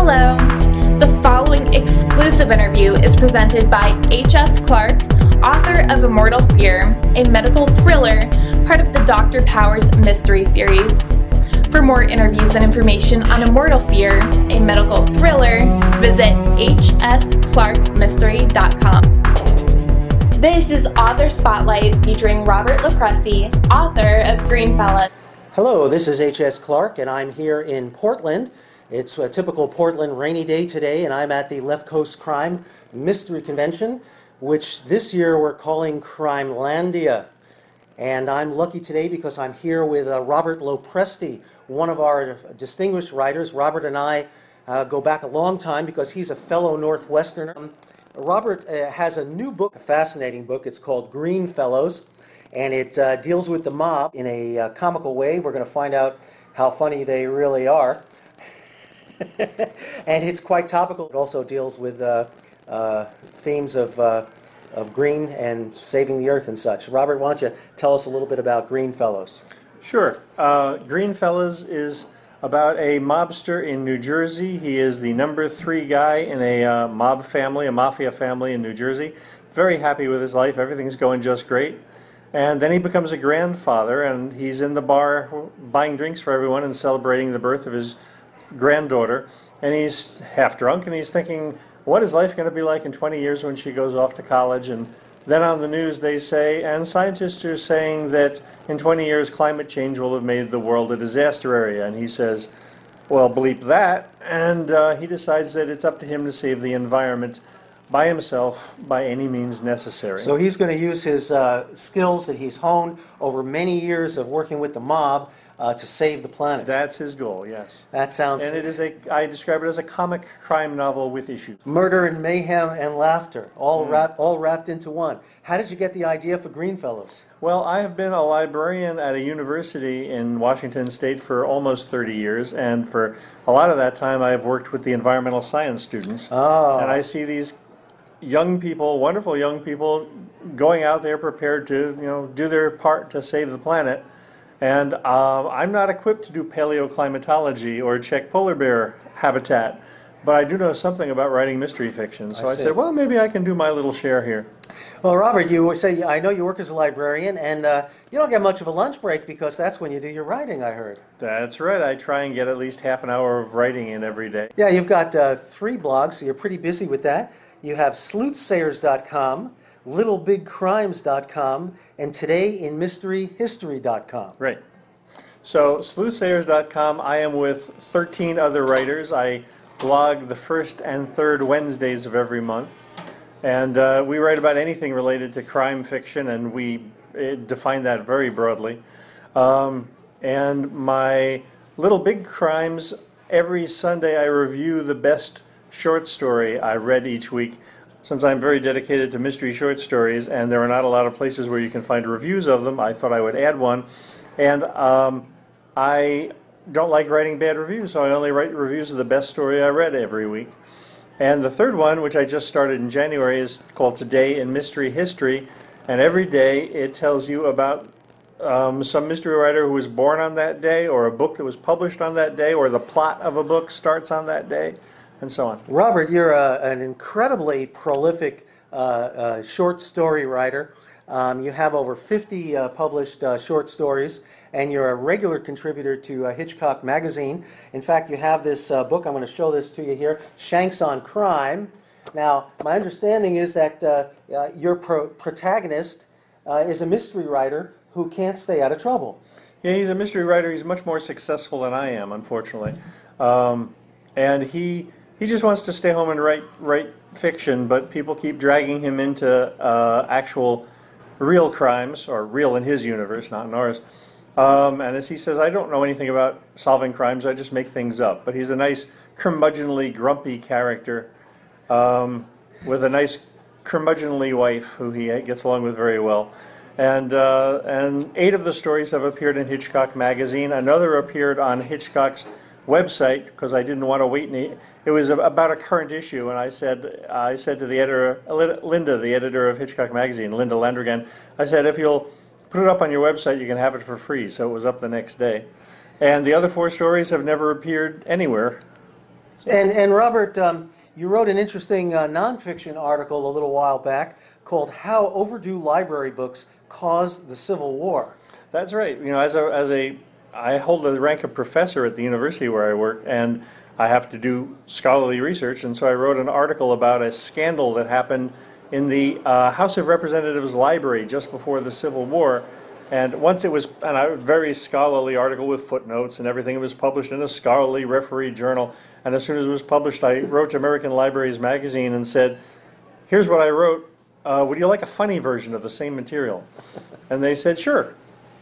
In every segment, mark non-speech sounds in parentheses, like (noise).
Hello. The following exclusive interview is presented by H.S. Clark, author of Immortal Fear, a medical thriller, part of the Dr. Powers Mystery Series. For more interviews and information on Immortal Fear, a medical thriller, visit hsclarkmystery.com. This is Author Spotlight featuring Robert LoPresti, author of Greenfellas. Hello, this is H.S. Clark, and I'm here in Portland. It's a typical Portland rainy day today, and I'm at the Left Coast Crime Mystery Convention, which this year we're calling Crimelandia. And I'm lucky today because I'm here with uh, Robert LoPresti, one of our distinguished writers. Robert and I uh, go back a long time because he's a fellow Northwesterner. Um, Robert uh, has a new book, a fascinating book. It's called Greenfellas, and it uh, deals with the mob in a uh, comical way. We're going to find out how funny they really are. (laughs) and it's quite topical. It also deals with uh, uh, themes of, uh, of green and saving the earth and such. Robert, why don't you tell us a little bit about Greenfellas? Sure. Uh, Greenfellas is about a mobster in New Jersey. He is the number three guy in a uh, mob family, a mafia family in New Jersey. Very happy with his life. Everything's going just great. And then he becomes a grandfather, and he's in the bar buying drinks for everyone and celebrating the birth of his granddaughter, and he's half drunk, and he's thinking, what is life going to be like in 20 years when she goes off to college? And then on the news they say, and scientists are saying that in 20 years climate change will have made the world a disaster area. And he says, well, bleep that. And uh, he decides that it's up to him to save the environment by himself by any means necessary. So he's going to use his uh, skills that he's honed over many years of working with the mob uh, to save the planet. That's his goal, yes. that sounds And it is a, I describe it as a comic crime novel with issues. murder and mayhem and laughter, all Mm. wrapped all wrapped into one. How did you get the idea for Greenfellas? Well, I have been a librarian at a university in Washington State for almost 30 years, and for a lot of that time, I have worked with the environmental science students. Oh. And I see these young people, wonderful young people, going out there prepared to, you know, do their part to save the planet. And uh, I'm not equipped to do paleoclimatology or check polar bear habitat, but I do know something about writing mystery fiction. So I I, said, well, maybe I can do my little share here. Well, Robert, you say I know you work as a librarian, and uh, you don't get much of a lunch break because that's when you do your writing. I heard. That's right. I try and get at least half an hour of writing in every day. Yeah, you've got uh, three blogs, so you're pretty busy with that. You have sleuthsayers.com, littlebigcrimes.com, and today in mysteryhistory.com. Right. So, sleuthsayers.com, I am with 13 other writers. I blog the first and third Wednesdays of every month. And uh, we write about anything related to crime fiction, and we uh, define that very broadly. Um, and my Little Big Crimes, every Sunday I review the best short story I read each week. Since I'm very dedicated to mystery short stories, and there are not a lot of places where you can find reviews of them, I thought I would add one. And um, I don't like writing bad reviews, so I only write reviews of the best story I read every week. And the third one, which I just started in January, is called Today in Mystery History. And every day it tells you about um, some mystery writer who was born on that day, or a book that was published on that day, or the plot of a book starts on that day, and so on. Robert, you're a, an incredibly prolific uh, uh, short story writer. Um, you have over 50 uh, published uh, short stories, and you're a regular contributor to uh, Hitchcock Magazine. In fact, you have this uh, book, I'm going to show this to you here Shanks on Crime. Now, my understanding is that uh, uh, your pro- protagonist uh, is a mystery writer who can't stay out of trouble. Yeah, he's a mystery writer. He's much more successful than I am, unfortunately. Um, and he he just wants to stay home and write write fiction, but people keep dragging him into uh, actual real crimes, or real in his universe, not in ours. Um, and as he says, I don't know anything about solving crimes. I just make things up. But he's a nice, curmudgeonly, grumpy character um, with a nice, curmudgeonly wife who he gets along with very well. And, uh, and eight of the stories have appeared in Hitchcock magazine. Another appeared on Hitchcock's website because I didn't want to wait. Any, it was about a current issue, and I said, I said to the editor, Linda, the editor of Hitchcock magazine, Linda Landrigan, I said, if you'll put it up on your website, you can have it for free. So it was up the next day. And the other four stories have never appeared anywhere. And, and Robert, um, you wrote an interesting uh, nonfiction article a little while back called How Overdue Library Books Caused the Civil War. That's right. You know, as a, as a, I hold the rank of professor at the university where I work, and I have to do scholarly research, and so I wrote an article about a scandal that happened in the uh, House of Representatives library just before the Civil War. And once it was, and a very scholarly article with footnotes and everything, it was published in a scholarly referee journal. And as soon as it was published, I wrote to American Libraries Magazine and said, Here's what I wrote. Uh, would you like a funny version of the same material? And they said, Sure.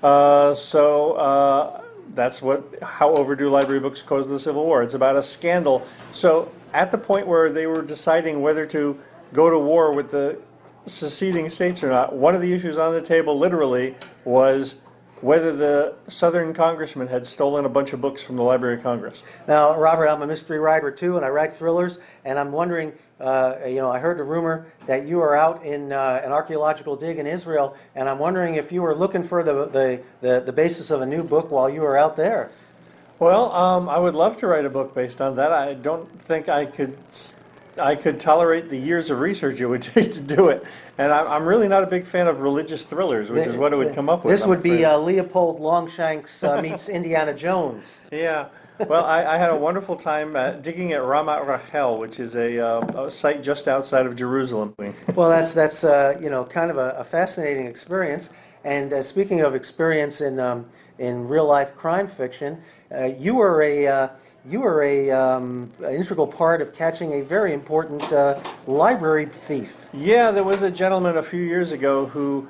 Uh, so uh, that's what how overdue library books caused the Civil War. It's about a scandal. So at the point where they were deciding whether to go to war with the seceding states or not, one of the issues on the table literally was whether the Southern congressman had stolen a bunch of books from the Library of Congress. Now, Robert, I'm a mystery writer too, and I write thrillers, and I'm wondering, uh, you know, I heard a rumor that you are out in uh, an archaeological dig in Israel, and I'm wondering if you were looking for the, the, the, the basis of a new book while you were out there. Well, um, I would love to write a book based on that. I don't think I could I could tolerate the years of research it would (laughs) take to do it. And I'm, I'm really not a big fan of religious thrillers, which is what it would come up with. This would be uh, Leopold Longshanks uh, meets (laughs) Indiana Jones. Yeah. Well, I, I had a wonderful time uh, digging at Ramat Rachel, which is a, uh, a site just outside of Jerusalem. (laughs) Well, that's that's uh, you know kind of a, a fascinating experience. And uh, speaking of experience in um, in real life crime fiction, uh, you were a uh, you were a um, an integral part of catching a very important uh, library thief. Yeah, there was a gentleman a few years ago who,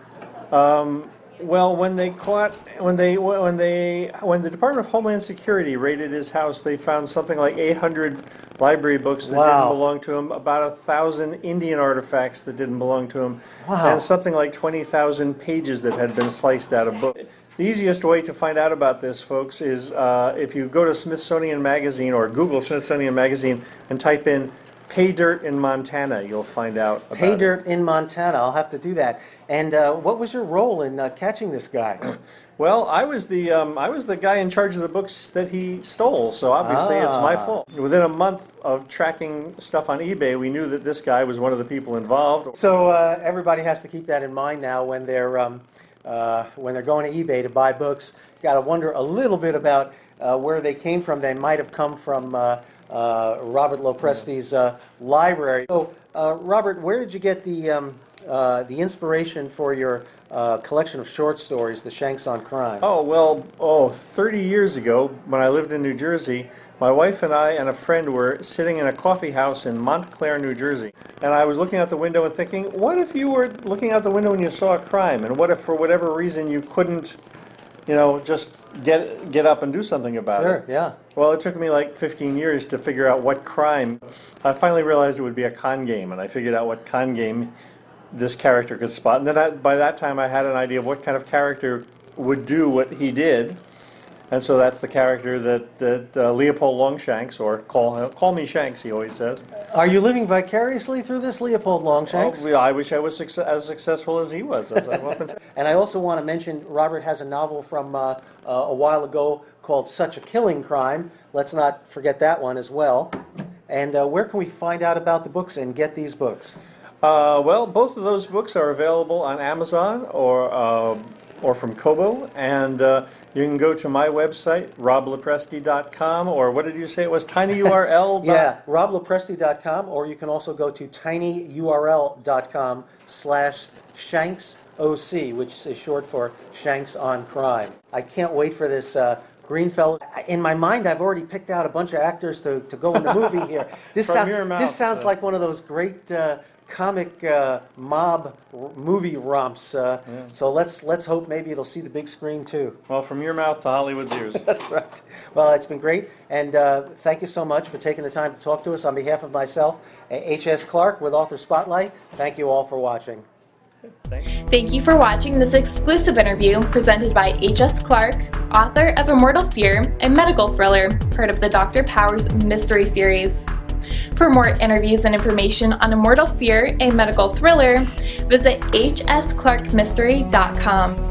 um, well, when they caught, when they, when they, when the Department of Homeland Security raided his house, they found something like 800 library books that Wow. didn't belong to him, about a thousand Indian artifacts that didn't belong to him, Wow. and something like 20,000 pages that had been sliced out of books. The easiest way to find out about this, folks, is uh, if you go to Smithsonian Magazine or Google Smithsonian Magazine and type in "pay dirt in Montana," you'll find out. About Pay it. dirt in Montana. I'll have to do that. And uh, what was your role in uh, catching this guy? (clears throat) Well, I was the um, I was the guy in charge of the books that he stole, so obviously it's my Ah. fault. Within a month of tracking stuff on eBay, we knew that this guy was one of the people involved. So uh, everybody has to keep that in mind now when they're um, uh, when they're going to eBay to buy books. Got to wonder a little bit about uh, where they came from. They might have come from uh, uh, Robert Lopresti's uh, library. So, uh, Robert, where did you get the um, uh, the inspiration for your uh, collection of short stories, The Shanks on Crime? Oh, well, oh, 30 years ago, when I lived in New Jersey, my wife and I and a friend were sitting in a coffee house in Montclair, New Jersey. And I was looking out the window and thinking, what if you were looking out the window and you saw a crime? And what if, for whatever reason, you couldn't, you know, just get, get up and do something about Sure, it? yeah. Well, it took me like 15 years to figure out what crime. I finally realized it would be a con game, and I figured out what con game this character could spot. And then I, by that time, I had an idea of what kind of character would do what he did. And so that's the character that, that uh, Leopold Longshanks, or call, call me Shanks, he always says. Are you living vicariously through this, Leopold Longshanks? Oh, I wish I was suc- as successful as he was, as I've often said. And I also want to mention Robert has a novel from uh, uh, a while ago called Such a Killing Crime. Let's not forget that one as well. And uh, where can we find out about the books and get these books? Uh, well, both of those books are available on Amazon or uh, or from Kobo, and uh, you can go to my website roblopresti.com or what did you say it was tinyurl. (laughs) Yeah, roblopresti.com, or you can also go to tinyurl.com slash shanks OC, which is short for Shanks on Crime. I can't wait for this uh, Greenfeld. In my mind, I've already picked out a bunch of actors to, to go in the movie here. (laughs) This, sound- mouth, this sounds like one of those great uh, comic uh, mob r- movie romps. Uh, So let's let's hope maybe it'll see the big screen too. Well, from your mouth to Hollywood's ears. (laughs) That's right. Well, it's been great, and uh, thank you so much for taking the time to talk to us. On behalf of myself, H.S. Clark with Author Spotlight, thank you all for watching. Thank you for watching this exclusive interview presented by H.S. Clark, author of Immortal Fear, a medical thriller, part of the Dr. Powers Mystery Series. For more interviews and information on Immortal Fear, a medical thriller, visit hsclarkmystery.com.